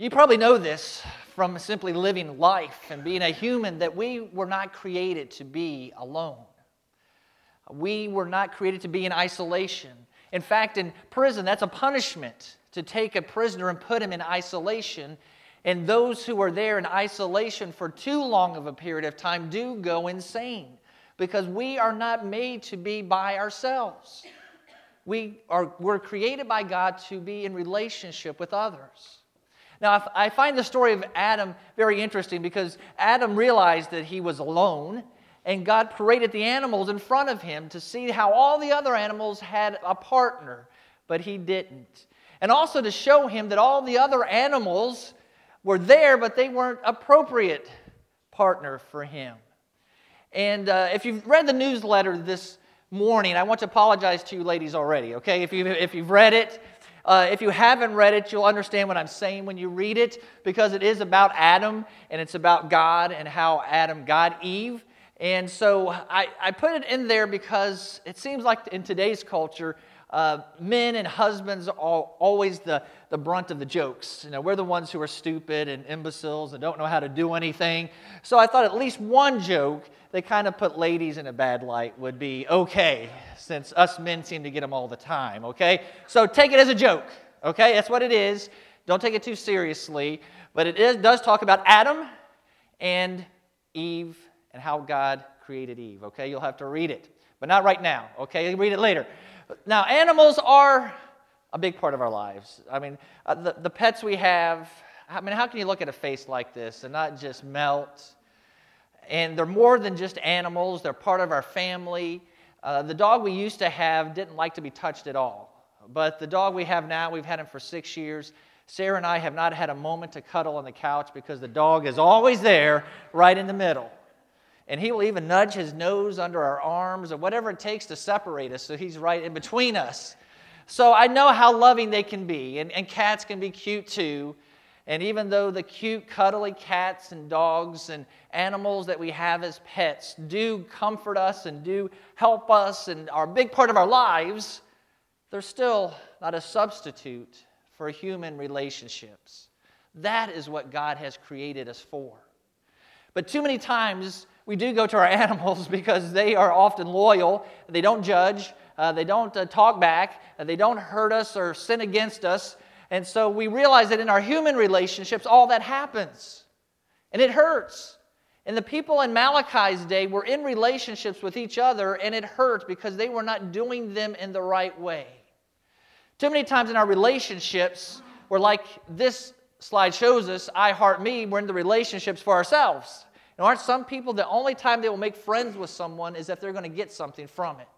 You probably know this from simply living life and being a human that we were not created to be alone. We were not created to be in isolation. In fact, in prison, that's a punishment to take a prisoner and put him in isolation. And those who are there in isolation for too long of a period of time do go insane because we are not made to be by ourselves. We are, we're created by God to be in relationship with others. Now, I find the story of Adam very interesting because Adam realized that he was alone, and God paraded the animals in front of him to see how all the other animals had a partner, but he didn't. And also to show him that all the other animals were there, but they weren't appropriate partner for him. And uh, if you've read the newsletter this morning, I want to apologize to you ladies already, okay? If, you, if you've read it, uh, if you haven't read it, you'll understand what I'm saying when you read it because it is about Adam and it's about God and how Adam got Eve. And so I, I put it in there because it seems like in today's culture, uh, men and husbands are always the, the brunt of the jokes. You know, we're the ones who are stupid and imbeciles and don't know how to do anything. So I thought at least one joke that kind of put ladies in a bad light would be okay since us men seem to get them all the time, okay? So take it as a joke, okay? That's what it is. Don't take it too seriously. But it is, does talk about Adam and Eve and how God created Eve, okay? You'll have to read it, but not right now, okay? Read it later. Now, animals are a big part of our lives. I mean, uh, the, the pets we have, I mean, how can you look at a face like this and not just melt? And they're more than just animals, they're part of our family. Uh, the dog we used to have didn't like to be touched at all. But the dog we have now, we've had him for six years. Sarah and I have not had a moment to cuddle on the couch because the dog is always there, right in the middle. And he will even nudge his nose under our arms or whatever it takes to separate us so he's right in between us. So I know how loving they can be. And, and cats can be cute too. And even though the cute, cuddly cats and dogs and animals that we have as pets do comfort us and do help us and are a big part of our lives, they're still not a substitute for human relationships. That is what God has created us for. But too many times we do go to our animals because they are often loyal, they don't judge, uh, they don't uh, talk back, uh, they don't hurt us or sin against us. And so we realize that in our human relationships, all that happens. And it hurts. And the people in Malachi's day were in relationships with each other, and it hurt because they were not doing them in the right way. Too many times in our relationships, we're like this slide shows us I heart me, we're in the relationships for ourselves. And aren't some people the only time they will make friends with someone is if they're going to get something from it?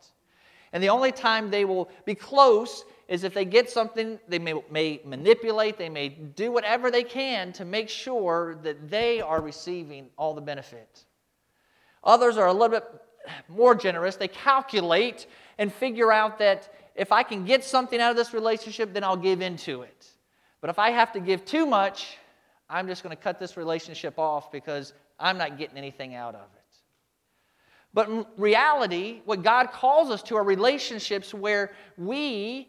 And the only time they will be close is if they get something, they may, may, manipulate, they may do whatever they can to make sure that they are receiving all the benefit. Others are a little bit more generous. They calculate and figure out that if I can get something out of this relationship, then I'll give into it. But if I have to give too much, I'm just going to cut this relationship off because I'm not getting anything out of it. But in reality, what God calls us to are relationships where we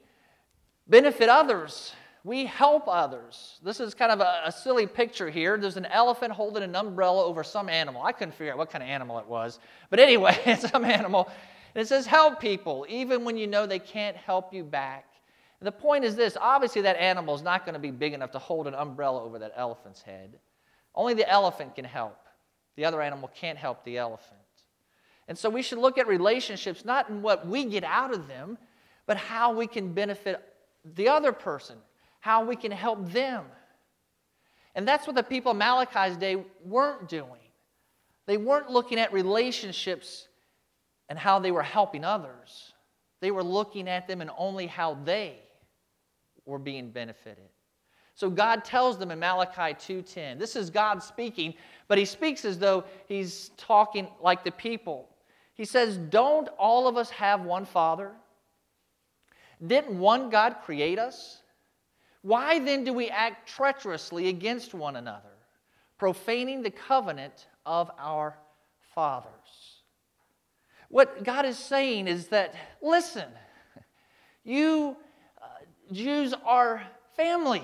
benefit others. We help others. This is kind of a, a, silly picture here. There's an elephant holding an umbrella over some animal. I couldn't figure out what kind of animal it was. But anyway, it's some animal. And it says, help people, even when you know they can't help you back. The point is this obviously, that animal is not going to be big enough to hold an umbrella over that elephant's head. Only the elephant can help, the other animal can't help the elephant. And so we should look at relationships not in what we get out of them, but how we can benefit the other person, how we can help them. And that's what the people of Malachi's day weren't doing. They weren't looking at relationships and how they were helping others. They were looking at them and only how they were being benefited. So God tells them in Malachi 2:10. This is God speaking, but he speaks as though he's talking like the people. He says, "Don't all of us have one Father? Didn't one God create us? Why then do we act treacherously against one another, profaning the covenant of our fathers? What God is saying is that, listen, you Jews are family.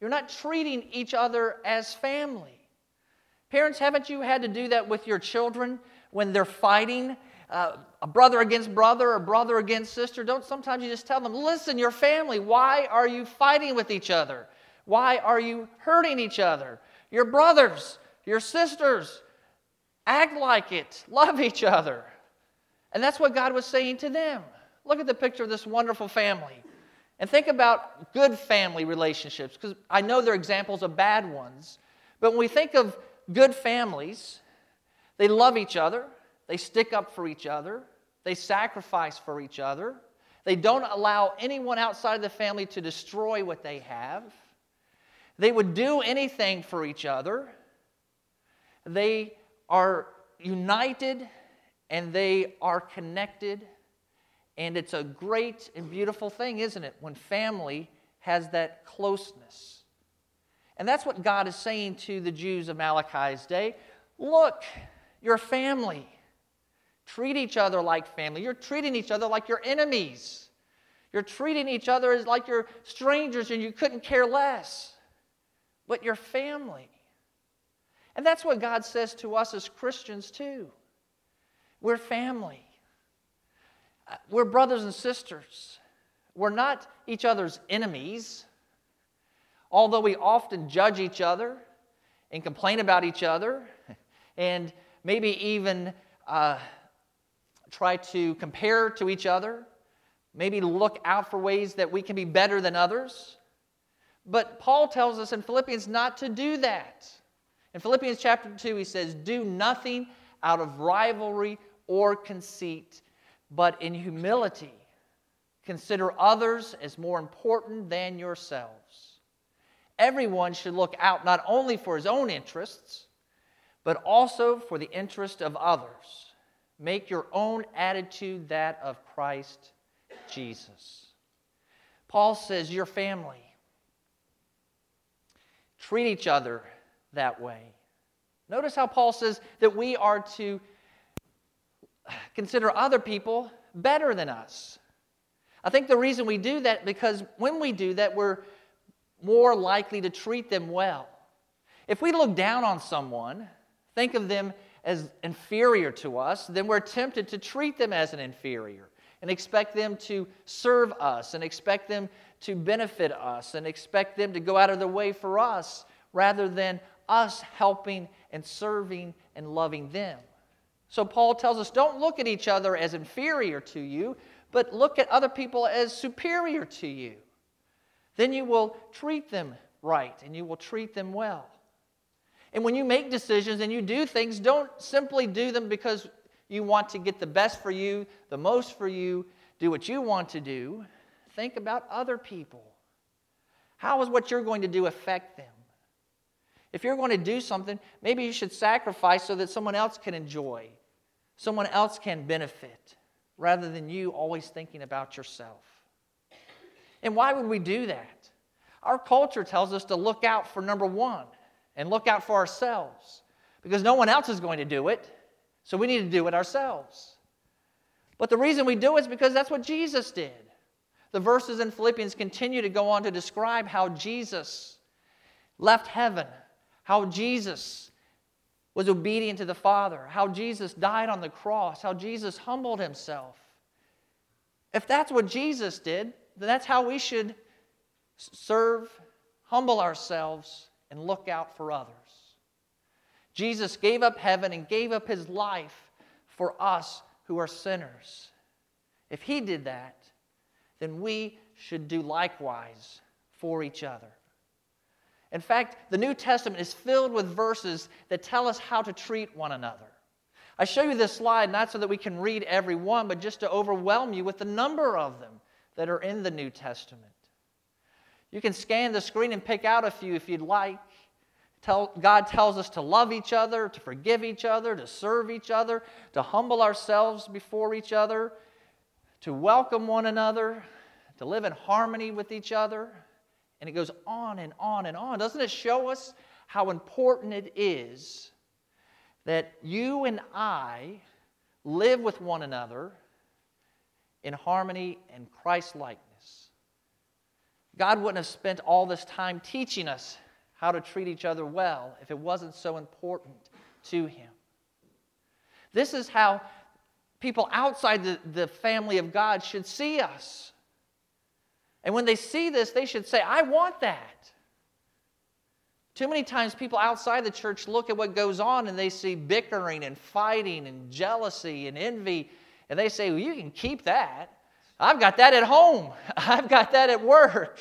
You're not treating each other as family. Parents, haven't you had to do that with your children when they're fighting? Uh, a brother against brother or brother against sister, don't sometimes you just tell them, listen, your family, why are you fighting with each other? Why are you hurting each other? Your brothers, your sisters, act like it, love each other. And that's what God was saying to them. Look at the picture of this wonderful family. And think about good family relationships, because I know there are examples of bad ones. But when we think of good families, they love each other, they stick up for each other, they sacrifice for each other, they don't allow anyone outside of the family to destroy what they have. They would do anything for each other. They are united and they are connected. And it's a great and beautiful thing, isn't it, when family has that closeness. And that's what God is saying to the Jews of Malachi's day. Look, your family. Treat each other like family. You're treating each other like your enemies. You're treating each other as like you're strangers and you couldn't care less. But your family. And that's what God says to us as Christians, too. We're family. We're brothers and sisters. We're not each other's enemies. Although we often judge each other and complain about each other and maybe even uh, try to compare to each other, maybe look out for ways that we can be better than others. But Paul tells us in Philippians not to do that. In Philippians chapter 2, he says, Do nothing out of rivalry or conceit, but in humility consider others as more important than yourselves. Everyone should look out not only for his own interests, but also for the interest of others. Make your own attitude that of Christ Jesus. Paul says, Your family. Treat each other that way. Notice how Paul says that we are to consider other people better than us. I think the reason we do that because when we do that, we're more likely to treat them well. If we look down on someone, think of them as inferior to us, then we're tempted to treat them as an inferior and expect them to serve us and expect them to benefit us and expect them to go out of their way for us rather than us helping and serving and loving them. So Paul tells us don't look at each other as inferior to you, but look at other people as superior to you. Then you will treat them right and you will treat them well. And when you make decisions and you do things, don't simply do them because you want to get the best for you, the most for you, do what you want to do. Think about other people. How is what you're going to do affect them? If you're going to do something, maybe you should sacrifice so that someone else can enjoy, someone else can benefit, rather than you always thinking about yourself. And why would we do that? Our culture tells us to look out for number one and look out for ourselves because no one else is going to do it, so we need to do it ourselves. But the reason we do it is because that's what Jesus did. The verses in Philippians continue to go on to describe how Jesus left heaven, how Jesus was obedient to the Father, how Jesus died on the cross, how Jesus humbled himself. If that's what Jesus did, then that's how we should serve, humble ourselves, and look out for others. Jesus gave up heaven and gave up his life for us who are sinners. If he did that, then we should do likewise for each other. In fact, the New Testament is filled with verses that tell us how to treat one another. I show you this slide not so that we can read every one, but just to overwhelm you with the number of them that are in the New Testament. You can scan the screen and pick out a few if you'd like. Tell, God tells us to love each other, to forgive each other, to serve each other, to humble ourselves before each other, to welcome one another, to live in harmony with each other. And it goes on and on and on. Doesn't it show us how important it is that you and I live with one another in harmony and Christ likeness? God wouldn't have spent all this time teaching us how to treat each other well if it wasn't so important to Him. This is how people outside the, the family of God should see us. And when they see this, they should say, I want that. Too many times, people outside the church look at what goes on and they see bickering and fighting and jealousy and envy, and they say, Well, you can keep that. I've got that at home. I've got that at work.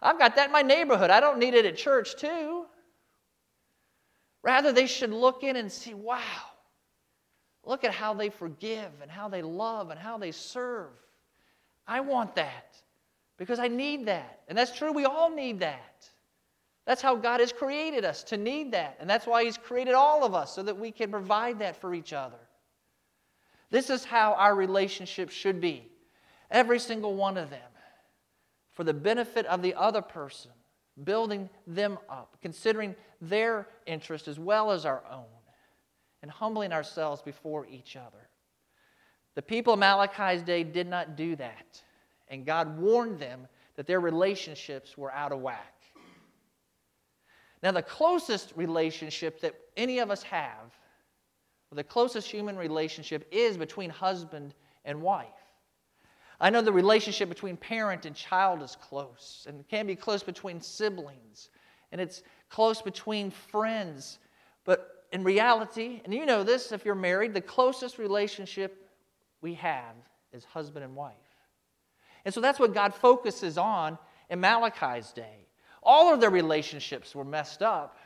I've got that in my neighborhood. I don't need it at church, too. Rather, they should look in and see, wow, look at how they forgive and how they love and how they serve. I want that because I need that. And that's true, we all need that. That's how God has created us to need that. And that's why He's created all of us so that we can provide that for each other. This is how our relationships should be. Every single one of them. For the benefit of the other person, building them up, considering their interest as well as our own, and humbling ourselves before each other. The people of Malachi's day did not do that, and God warned them that their relationships were out of whack. Now, the closest relationship that any of us have, the closest human relationship, is between husband and wife. I know the relationship between parent and child is close, and it can be close between siblings, and it's close between friends. But in reality, and you know this if you're married, the closest relationship we have is husband and wife. And so that's what God focuses on in Malachi's day. All of their relationships were messed up.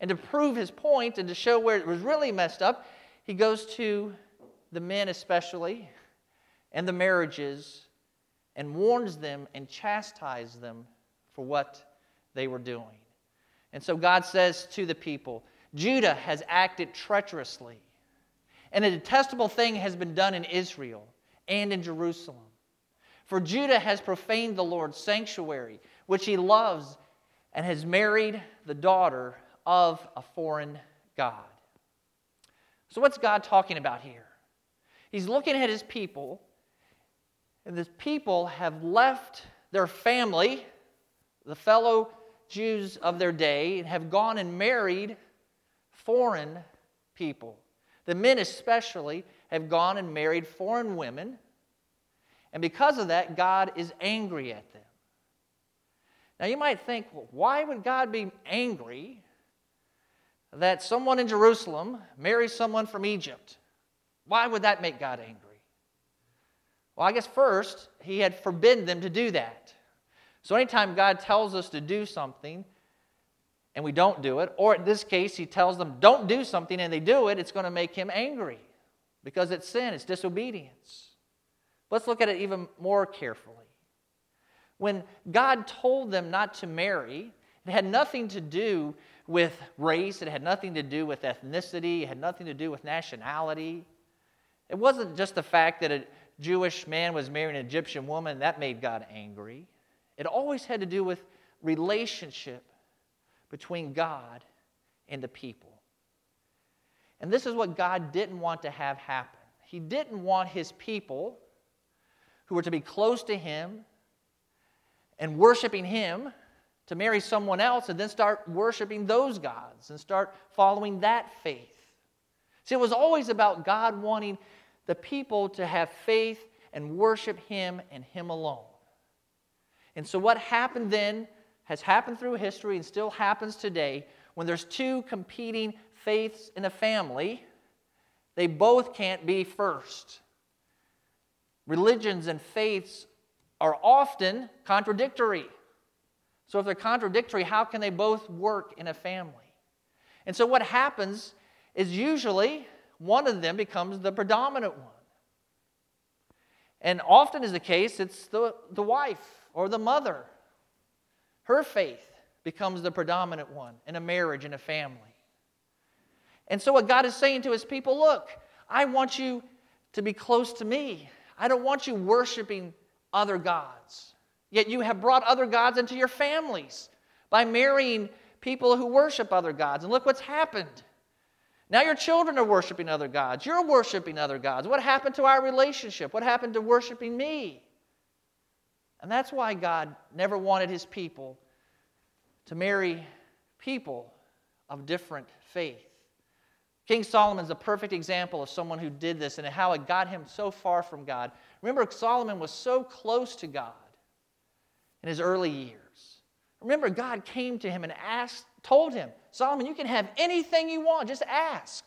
And to prove his point and to show where it was really messed up, he goes to the men, especially, and the marriages, and warns them and chastises them for what they were doing. And so God says to the people, Judah has acted treacherously, and a detestable thing has been done in Israel and in Jerusalem. For Judah has profaned the Lord's sanctuary, which he loves, and has married the daughter of a foreign God. So, what's God talking about here? He's looking at his people, and the people have left their family, the fellow Jews of their day, and have gone and married foreign people. The men, especially, have gone and married foreign women, and because of that, God is angry at them. Now, you might think, well, why would God be angry that someone in Jerusalem marries someone from Egypt? Why would that make God angry? Well, I guess first, He had forbidden them to do that. So, anytime God tells us to do something and we don't do it, or in this case, He tells them, don't do something and they do it, it's going to make Him angry because it's sin, it's disobedience. Let's look at it even more carefully. When God told them not to marry, it had nothing to do with race, it had nothing to do with ethnicity, it had nothing to do with nationality. It wasn't just the fact that a Jewish man was marrying an Egyptian woman that made God angry. It always had to do with relationship between God and the people. And this is what God didn't want to have happen. He didn't want his people, who were to be close to him, and worshiping Him to marry someone else and then start worshiping those gods and start following that faith. See, it was always about God wanting the people to have faith and worship Him and Him alone. And so, what happened then has happened through history and still happens today when there's two competing faiths in a family, they both can't be first. Religions and faiths are often contradictory. So, if they're contradictory, how can they both work in a family? And so, what happens is usually one of them becomes the predominant one. And often is the case, it's the, the wife or the mother. Her faith becomes the predominant one in a marriage, in a family. And so, what God is saying to his people look, I want you to be close to me. I don't want you worshiping other gods. Yet you have brought other gods into your families by marrying people who worship other gods. And look what's happened. Now your children are worshiping other gods. You're worshiping other gods. What happened to our relationship? What happened to worshiping me? And that's why God never wanted his people to marry people of different faith. King Solomon is a perfect example of someone who did this and how it got him so far from God. Remember, Solomon was so close to God in his early years. Remember, God came to him and asked, told him, Solomon, you can have anything you want, just ask.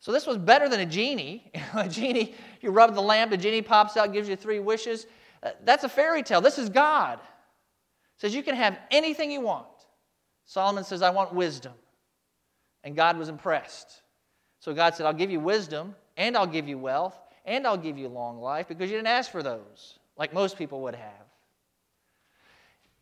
So this was better than a genie. a genie, you rub the lamp, the genie pops out, gives you three wishes. Uh, that's a fairy tale. This is God. Says you can have anything you want. Solomon says, I want wisdom. And God was impressed. So God said, I'll give you wisdom, and I'll give you wealth, and I'll give you long life because you didn't ask for those, like most people would have.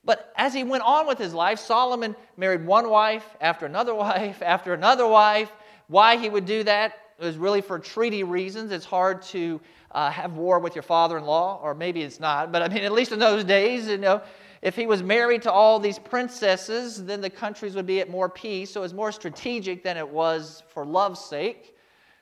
But as he went on with his life, Solomon married one wife after another wife after another wife. Why he would do that was really for treaty reasons. It's hard to uh, have war with your father in law, or maybe it's not, but I mean, at least in those days, you know, if he was married to all these princesses, then the countries would be at more peace. So it was more strategic than it was for love's sake.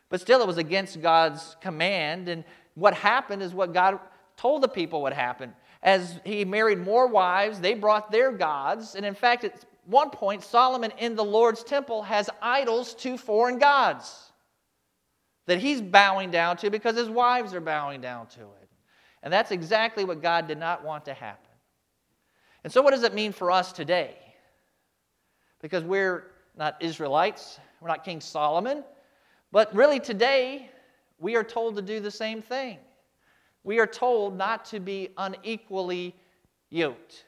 But still, it was against God's command. And what happened is what God told the people would happen. As he married more wives, they brought their gods. And in fact, at one point, Solomon in the Lord's temple has idols to foreign gods that he's bowing down to because his wives are bowing down to it. And that's exactly what God did not want to happen. And so, what does it mean for us today? Because we're not Israelites, we're not King Solomon, but really today, we are told to do the same thing. We are told not to be unequally yoked.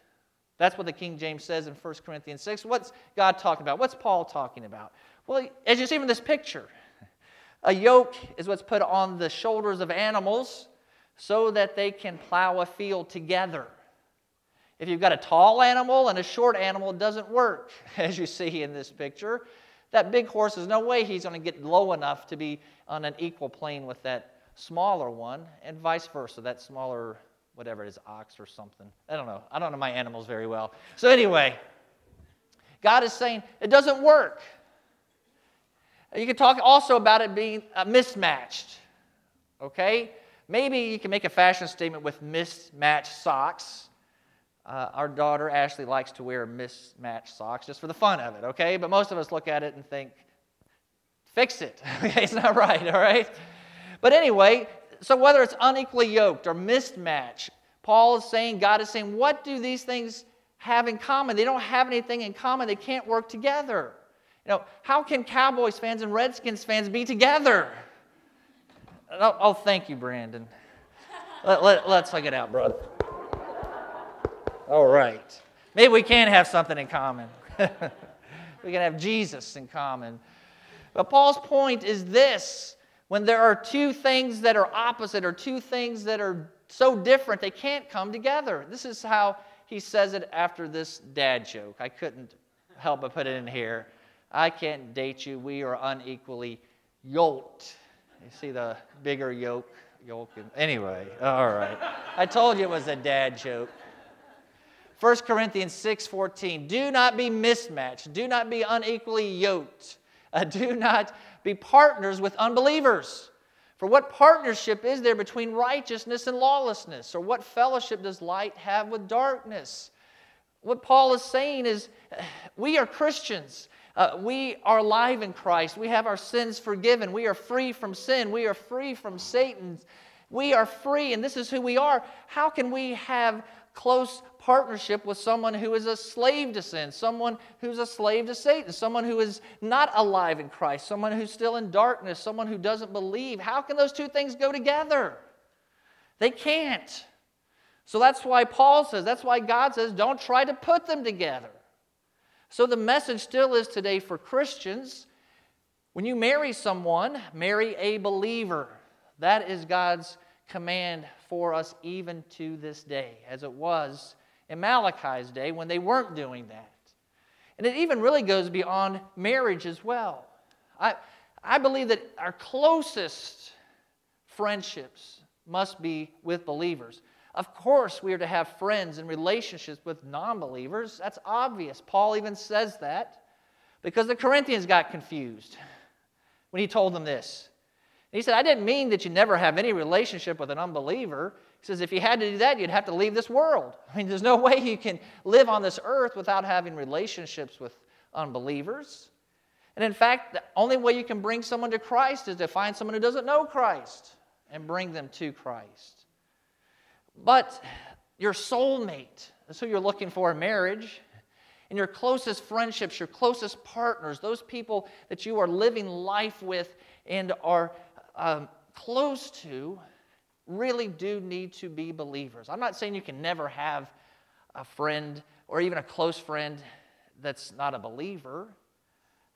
That's what the King James says in 1 Corinthians 6. What's God talking about? What's Paul talking about? Well, as you see from this picture, a yoke is what's put on the shoulders of animals so that they can plow a field together. If you've got a tall animal and a short animal, it doesn't work, as you see in this picture. That big horse, there's no way he's going to get low enough to be on an equal plane with that smaller one, and vice versa. That smaller, whatever it is, ox or something. I don't know. I don't know my animals very well. So, anyway, God is saying it doesn't work. You can talk also about it being uh, mismatched. Okay? Maybe you can make a fashion statement with mismatched socks. Uh, our daughter Ashley likes to wear mismatched socks just for the fun of it, okay? But most of us look at it and think, fix it. it's not right, all right? But anyway, so whether it's unequally yoked or mismatched, Paul is saying, God is saying, what do these things have in common? They don't have anything in common. They can't work together. You know, how can Cowboys fans and Redskins fans be together? Oh, oh thank you, Brandon. let, let, let's hug it out, brother. All right. Maybe we can have something in common. we can have Jesus in common. But Paul's point is this when there are two things that are opposite or two things that are so different, they can't come together. This is how he says it after this dad joke. I couldn't help but put it in here. I can't date you. We are unequally yoked. You see the bigger yoke? Yoke. Anyway, all right. I told you it was a dad joke. 1 Corinthians 6:14. Do not be mismatched. Do not be unequally yoked. Uh, do not be partners with unbelievers. For what partnership is there between righteousness and lawlessness? Or what fellowship does light have with darkness? What Paul is saying is we are Christians. Uh, we are alive in Christ. We have our sins forgiven. We are free from sin. We are free from Satan. We are free, and this is who we are. How can we have close partnership with someone who is a slave to sin, someone who's a slave to Satan, someone who is not alive in Christ, someone who's still in darkness, someone who doesn't believe. How can those two things go together? They can't. So that's why Paul says, that's why God says, don't try to put them together. So the message still is today for Christians when you marry someone, marry a believer. That is God's command for us even to this day, as it was in Malachi's day when they weren't doing that. And it even really goes beyond marriage as well. I, I believe that our closest friendships must be with believers. Of course, we are to have friends and relationships with non believers. That's obvious. Paul even says that because the Corinthians got confused when he told them this. He said, I didn't mean that you never have any relationship with an unbeliever. he says, if you had to do that, you'd have to leave this world. I mean, there's no way you can live on this earth without having relationships with unbelievers. And in fact, the only way you can bring someone to Christ is to find someone who doesn't know Christ and bring them to Christ. But your soulmate is who you're looking for in marriage. And your closest friendships, your closest partners, those people that you are living life with and are um, close to, really do need to be believers. I'm not saying you can never have a friend or even a close friend that's not a believer.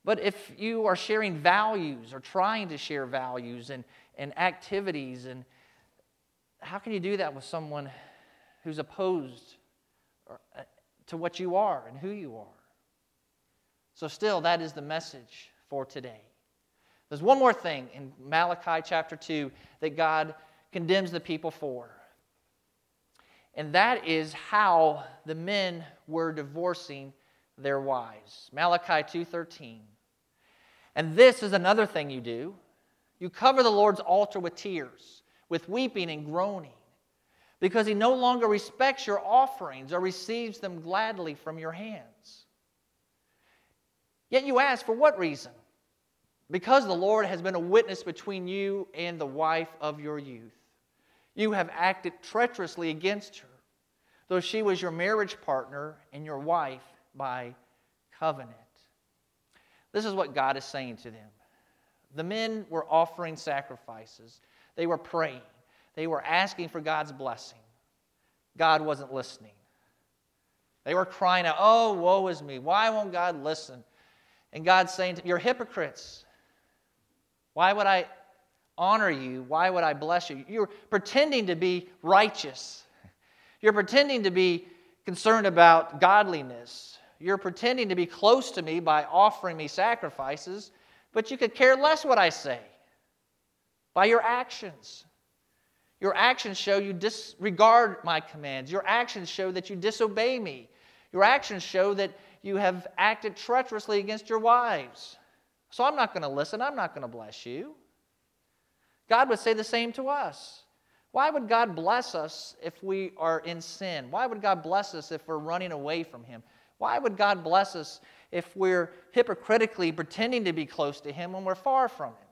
But if you are sharing values or trying to share values and, and activities, and how can you do that with someone who's opposed uh, to what you are and who you are? So, still, that is the message for today. There's one more thing in Malachi chapter 2 that God condemns the people for. And that is how the men were divorcing their wives. Malachi 2:13. And this is another thing you do. You cover the Lord's altar with tears, with weeping and groaning, because he no longer respects your offerings or receives them gladly from your hands. Yet you ask, for what reason? Because the Lord has been a witness between you and the wife of your youth. You have acted treacherously against her, though she was your marriage partner and your wife by covenant. This is what God is saying to them. The men were offering sacrifices, they were praying, they were asking for God's blessing. God wasn't listening. They were crying out, Oh, woe is me. Why won't God listen? And God's saying, You're hypocrites. Why would I honor you? Why would I bless you? You're pretending to be righteous. You're pretending to be concerned about godliness. You're pretending to be close to me by offering me sacrifices, but you could care less what I say by your actions. Your actions show you disregard my commands. Your actions show that you disobey me. Your actions show that you have acted treacherously against your wives. So I'm not going to listen. I'm not going to bless you. God would say the same to us. Why would God bless us if we are in sin? Why would God bless us if we're running away from Him? Why would God bless us if we're hypocritically pretending to be close to Him when we're far from Him?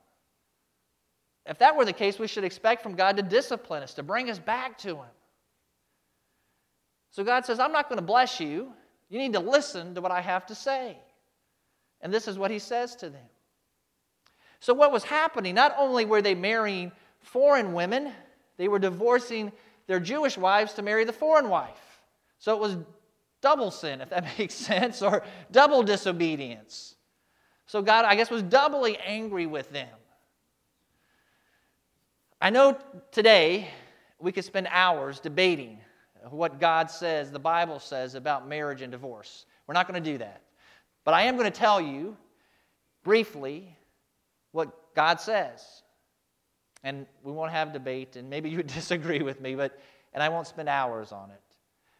If that were the case, we should expect from God to discipline us, to bring us back to Him. So God says, I'm not going to bless you. You need to listen to what I have to say. And this is what He says to them. So, what was happening? Not only were they marrying foreign women, they were divorcing their Jewish wives to marry the foreign wife. So, it was double sin, if that makes sense, or double disobedience. So God, I guess, was doubly angry with them. I know today we could spend hours debating what God says, the Bible says about marriage and divorce. We're not going to do that. But I am going to tell you briefly what God says. And we won't have debate, and maybe you would disagree with me, but and I won't spend hours on it.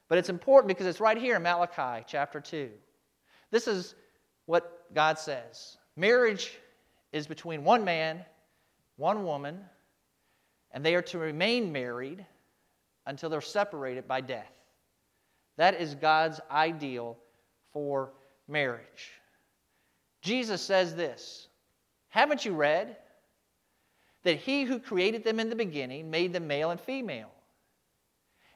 But it's important because it's right here in Malachi chapter 2. This is what God says Marriage is between one man, one woman, and they are to remain married until they're separated by death. That is God's ideal for marriage. Jesus says this Haven't you read that he who created them in the beginning made them male and female?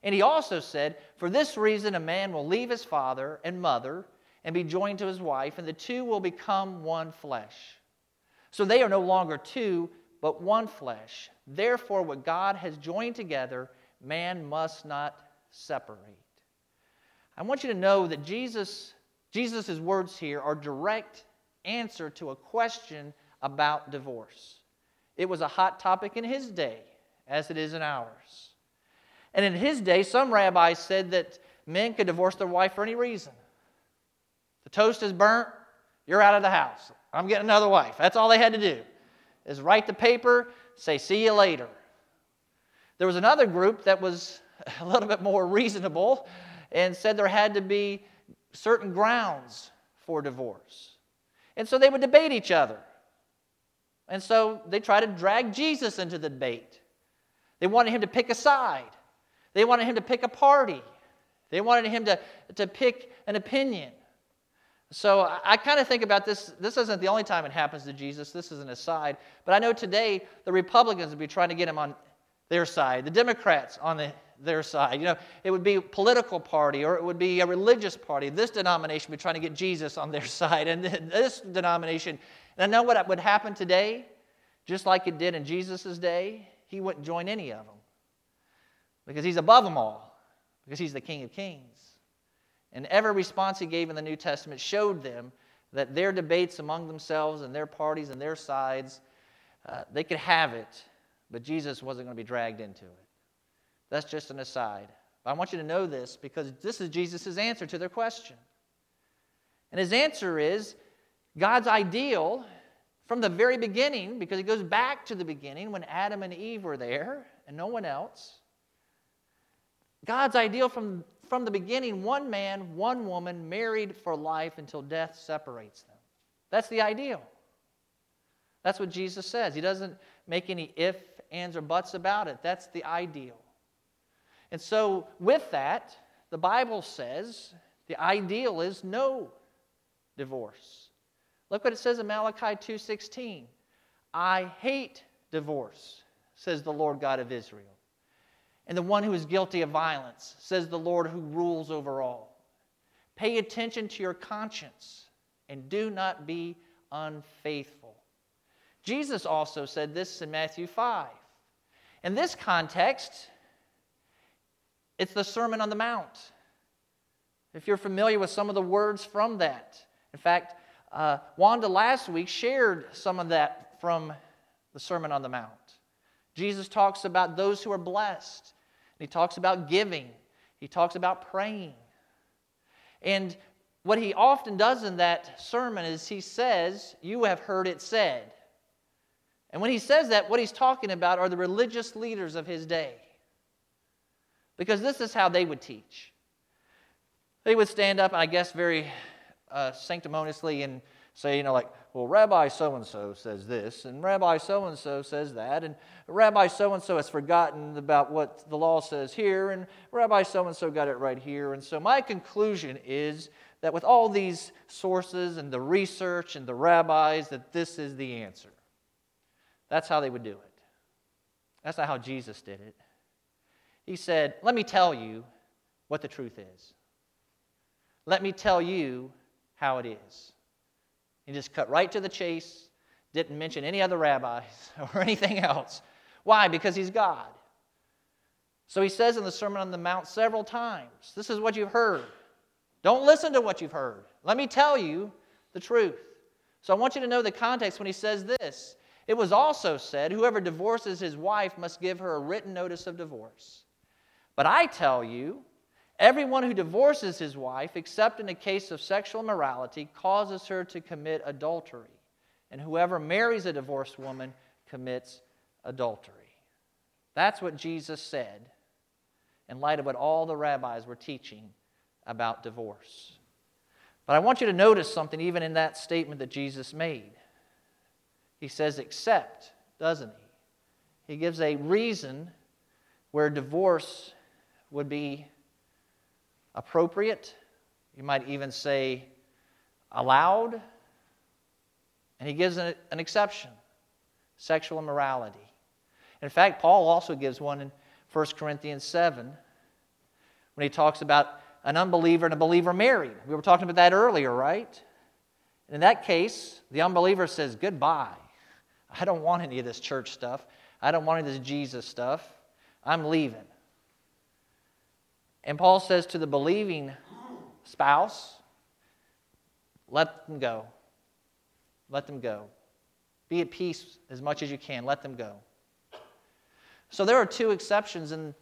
And he also said, For this reason, a man will leave his father and mother and be joined to his wife, and the two will become one flesh. So they are no longer two, but one flesh. Therefore, what God has joined together, man must not separate. I want you to know that Jesus, Jesus' words here are direct answer to a question about divorce. It was a hot topic in his day, as it is in ours. And in his day, some rabbis said that men could divorce their wife for any reason. The toast is burnt, you're out of the house. I'm getting another wife. That's all they had to do, is write the paper, say, see you later. There was another group that was a little bit more reasonable and said there had to be certain grounds for divorce. And so they would debate each other. And so they tried to drag Jesus into the debate. They wanted him to pick a side. They wanted him to pick a party. They wanted him to, to pick an opinion. So I, I kind of think about this. This isn't the only time it happens to Jesus. This is an aside. But I know today the Republicans would be trying to get him on their side, the Democrats on the, their side. You know, it would be a political party or it would be a religious party. This denomination would be trying to get Jesus on their side, and this denomination. And I know what would happen today, just like it did in Jesus' day. He wouldn't join any of them because he's above them all, because he's the King of Kings. And every response he gave in the New Testament showed them that their debates among themselves and their parties and their sides, uh, they could have it, but Jesus wasn't going to be dragged into it. That's just an aside. But I want you to know this because this is Jesus' answer to their question. And his answer is God's ideal from the very beginning, because he goes back to the beginning when Adam and Eve were there and no one else. God's ideal from from the beginning, one man, one woman, married for life until death separates them. That's the ideal. That's what Jesus says. He doesn't make any if, ands, or buts about it. That's the ideal. And so, with that, the Bible says the ideal is no divorce. Look what it says in Malachi 2:16. I hate divorce, says the Lord God of Israel and the one who is guilty of violence, says the Lord who rules over all. Pay attention to your conscience and do not be unfaithful. Jesus also said this in Matthew 5. In this context, it's the Sermon on the Mount. If you're familiar with some of the words from that, in fact, uh, Wanda last week shared some of that from the Sermon on the Mount. Jesus talks about those who are blessed he talks about giving, he talks about praying. And what he often does in that sermon is he says, You have heard it said. And when he says that, what he's talking about are the religious leaders of his day. Because this is how they would teach. They would stand up, I guess, very uh, sanctimoniously and say, you know, like, well, Rabbi so and so says this, and Rabbi so and so says that, and Rabbi so and so has forgotten about what the law says here, and Rabbi so and so got it right here. And so, my conclusion is that with all these sources and the research and the rabbis, that this is the answer. That's how they would do it. That's not how Jesus did it. He said, Let me tell you what the truth is. Let me tell you how it is. He just cut right to the chase, didn't mention any other rabbis or anything else. Why? Because he's God. So he says in the Sermon on the Mount several times this is what you've heard. Don't listen to what you've heard. Let me tell you the truth. So I want you to know the context when he says this. It was also said, Whoever divorces his wife must give her a written notice of divorce. But I tell you, Everyone who divorces his wife, except in a case of sexual immorality, causes her to commit adultery. And whoever marries a divorced woman commits adultery. That's what Jesus said in light of what all the rabbis were teaching about divorce. But I want you to notice something even in that statement that Jesus made. He says, except, doesn't he? He gives a reason where divorce would be appropriate. You might even say allowed. And he gives an, an exception sexual immorality. In fact, Paul also gives one in 1 Corinthians 7 when he talks about an unbeliever and a believer married. We were talking about that earlier, right? In that case, the unbeliever says, Goodbye. I don't want any of this church stuff. I don't want any of this Jesus stuff. I'm leaving. And Paul says to the believing spouse, let them go. Let them go. Be at peace as much as you can. Let them go. So there are two exceptions in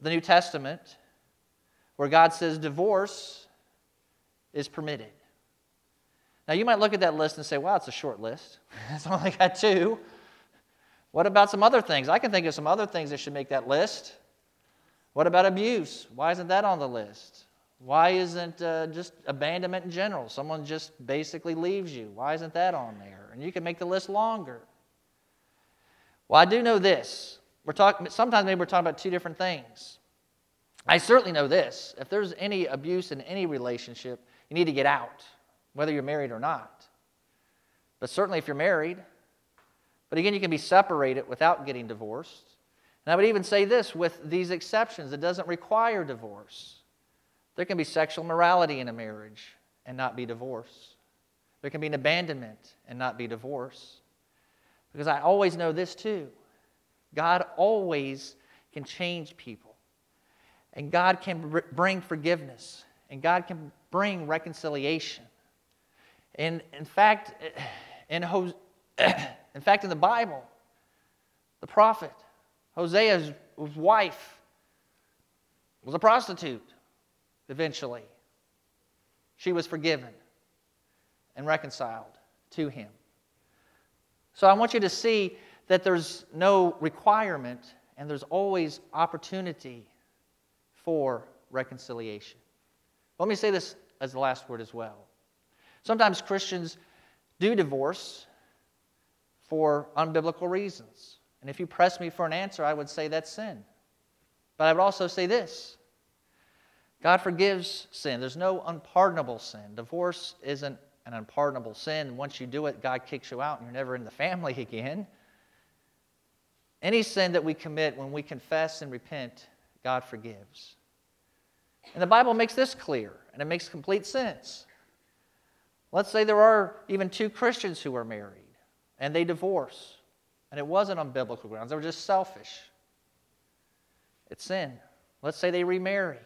the New Testament where God says divorce is permitted. Now, you might look at that list and say, wow, it's a short list. It's only got two. What about some other things? I can think of some other things that should make that list. What about abuse? Why isn't that on the list? Why isn't uh, just abandonment in general? Someone just basically leaves you. Why isn't that on there? And you can make the list longer. Well, I do know this. We're talking. Sometimes maybe we're talking about two different things. I certainly know this if there's any abuse in any relationship, you need to get out, whether you're married or not. But certainly if you're married, but again, you can be separated without getting divorced. And I would even say this with these exceptions, it doesn't require divorce. There can be sexual morality in a marriage and not be divorce. There can be an abandonment and not be divorce. Because I always know this too God always can change people, and God can bring forgiveness, and God can bring reconciliation. And in fact, in, in fact, in the Bible, the prophet, Hosea's wife, was a prostitute eventually. She was forgiven and reconciled to him. So I want you to see that there's no requirement and there's always opportunity for reconciliation. Let me say this as the last word as well. Sometimes Christians do divorce for unbiblical reasons. And if you press me for an answer, I would say that's sin. But I would also say this God forgives sin. There's no unpardonable sin. Divorce isn't an unpardonable sin. Once you do it, God kicks you out and you're never in the family again. Any sin that we commit when we confess and repent, God forgives. And the Bible makes this clear, and it makes complete sense. Let's say there are even two Christians who are married and they divorce. And it wasn't on biblical grounds, they were just selfish. It's sin. Let's say they remarry.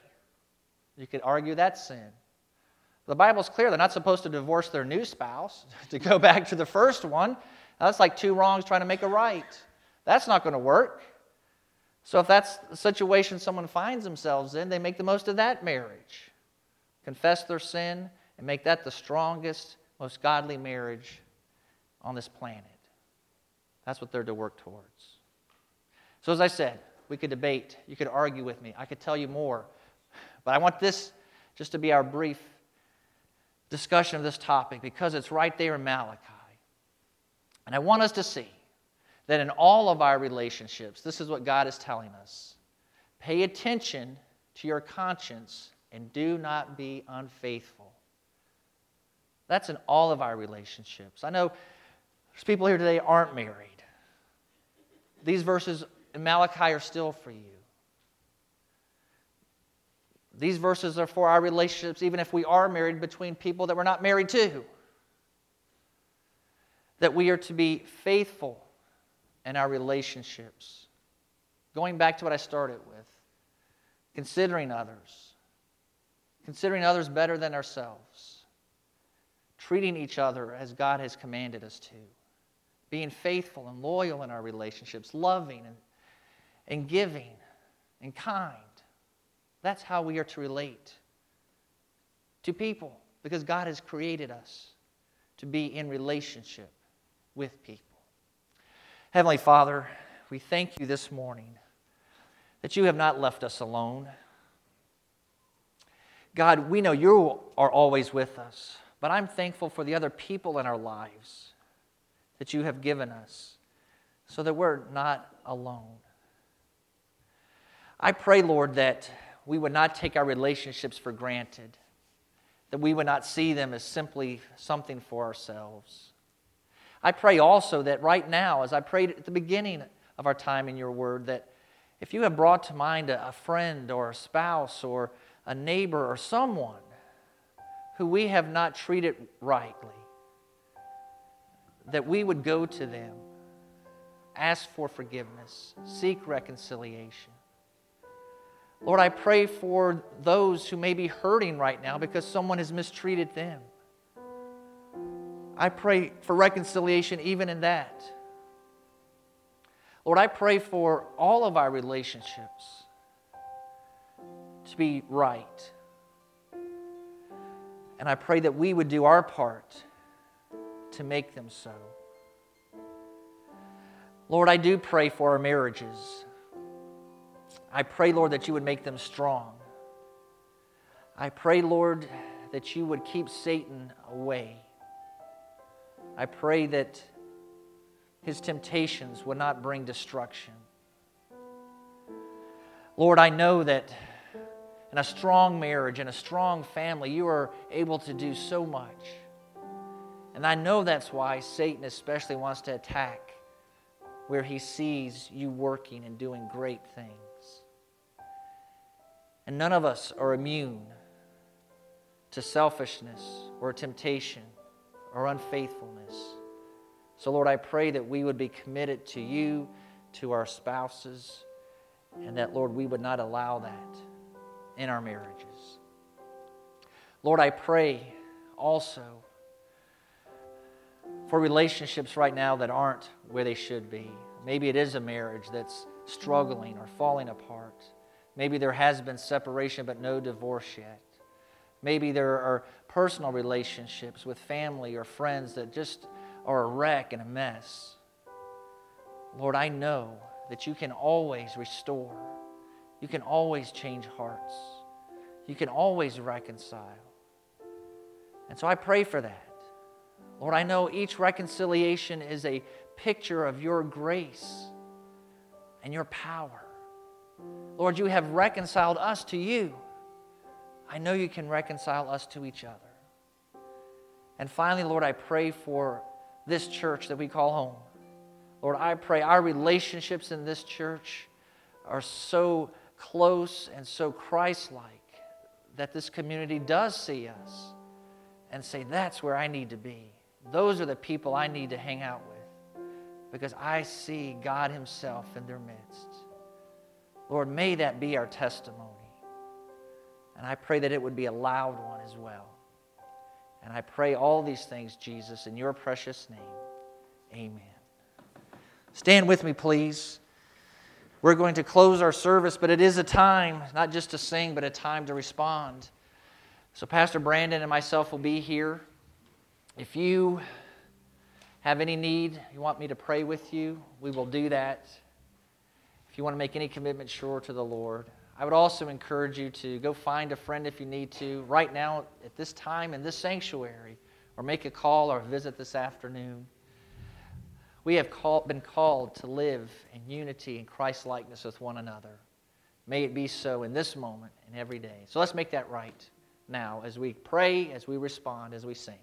You could argue that's sin. The Bible's clear. They're not supposed to divorce their new spouse to go back to the first one. That's like two wrongs trying to make a right. That's not going to work. So, if that's the situation someone finds themselves in, they make the most of that marriage. Confess their sin and make that the strongest, most godly marriage on this planet. That's what they're to work towards. So, as I said, we could debate, you could argue with me, I could tell you more, but I want this just to be our brief discussion of this topic because it's right there in Malachi. And I want us to see that in all of our relationships, this is what God is telling us pay attention to your conscience and do not be unfaithful. That's in all of our relationships. I know there's people here today aren't married. These verses in Malachi are still for you. These verses are for our relationships, even if we are married, between people that we're not married to. That we are to be faithful in our relationships. Going back to what I started with, considering others, considering others better than ourselves, treating each other as God has commanded us to being faithful and loyal in our relationships, loving and, and giving and kind. That's how we are to relate to people because God has created us to be in relationship with people. Heavenly Father, we thank you this morning that you have not left us alone. God, we know you are always with us, but I'm thankful for the other people in our lives that you have given us so that we're not alone. I pray, Lord, that we would not take our relationships for granted, that we would not see them as simply something for ourselves. I pray also that right now, as I prayed at the beginning of our time in your word, that if you have brought to mind a, friend or a spouse or a neighbor or someone who we have not treated rightly, that we would go to them, ask for forgiveness, seek reconciliation. Lord, I pray for those who may be hurting right now because someone has mistreated them. I pray for reconciliation even in that. Lord, I pray for all of our relationships to be right. And I pray that we would do our part to make them so. Lord, I do pray for our marriages. I pray, Lord, that you would make them strong. I pray, Lord, that you would keep Satan away. I pray that his temptations would not bring destruction. Lord, I know that in a strong marriage and a strong family, you are able to do so much. And I know that's why Satan especially wants to attack where he sees you working and doing great things. And none of us are immune to selfishness or temptation or unfaithfulness. So, Lord, I pray that we would be committed to you, to our spouses, and that, Lord, we would not allow that in our marriages. Lord, I pray also for relationships right now that aren't where they should be. Maybe it is a marriage that's struggling or falling apart. Maybe there has been separation but no divorce yet. Maybe there are personal relationships with family or friends that just are a wreck and a mess. Lord, I know that you can always restore. You can always change hearts. You can always reconcile. And so I pray for that. Lord, I know each reconciliation is a picture of your grace and your power. Lord, you have reconciled us to you. I know you can reconcile us to each other. And finally, Lord, I pray for this church that we call home. Lord, I pray our relationships in this church are so close and so Christ like that this community does see us and say, That's where I need to be. Those are the people I need to hang out with because I see God Himself in their midst. Lord, may that be our testimony. And I pray that it would be a loud one as well. And I pray all these things, Jesus, in your precious name. Amen. Stand with me, please. We're going to close our service, but it is a time, not just to sing, but a time to respond. So, Pastor Brandon and myself will be here. If you have any need, you want me to pray with you, we will do that. If you want to make any commitment, sure, to the Lord. I would also encourage you to go find a friend if you need to, right now, at this time, in this sanctuary, or make a call or visit this afternoon. We have call, been called to live in unity and Christ likeness with one another. May it be so in this moment and every day. So let's make that right now as we pray, as we respond, as we sing.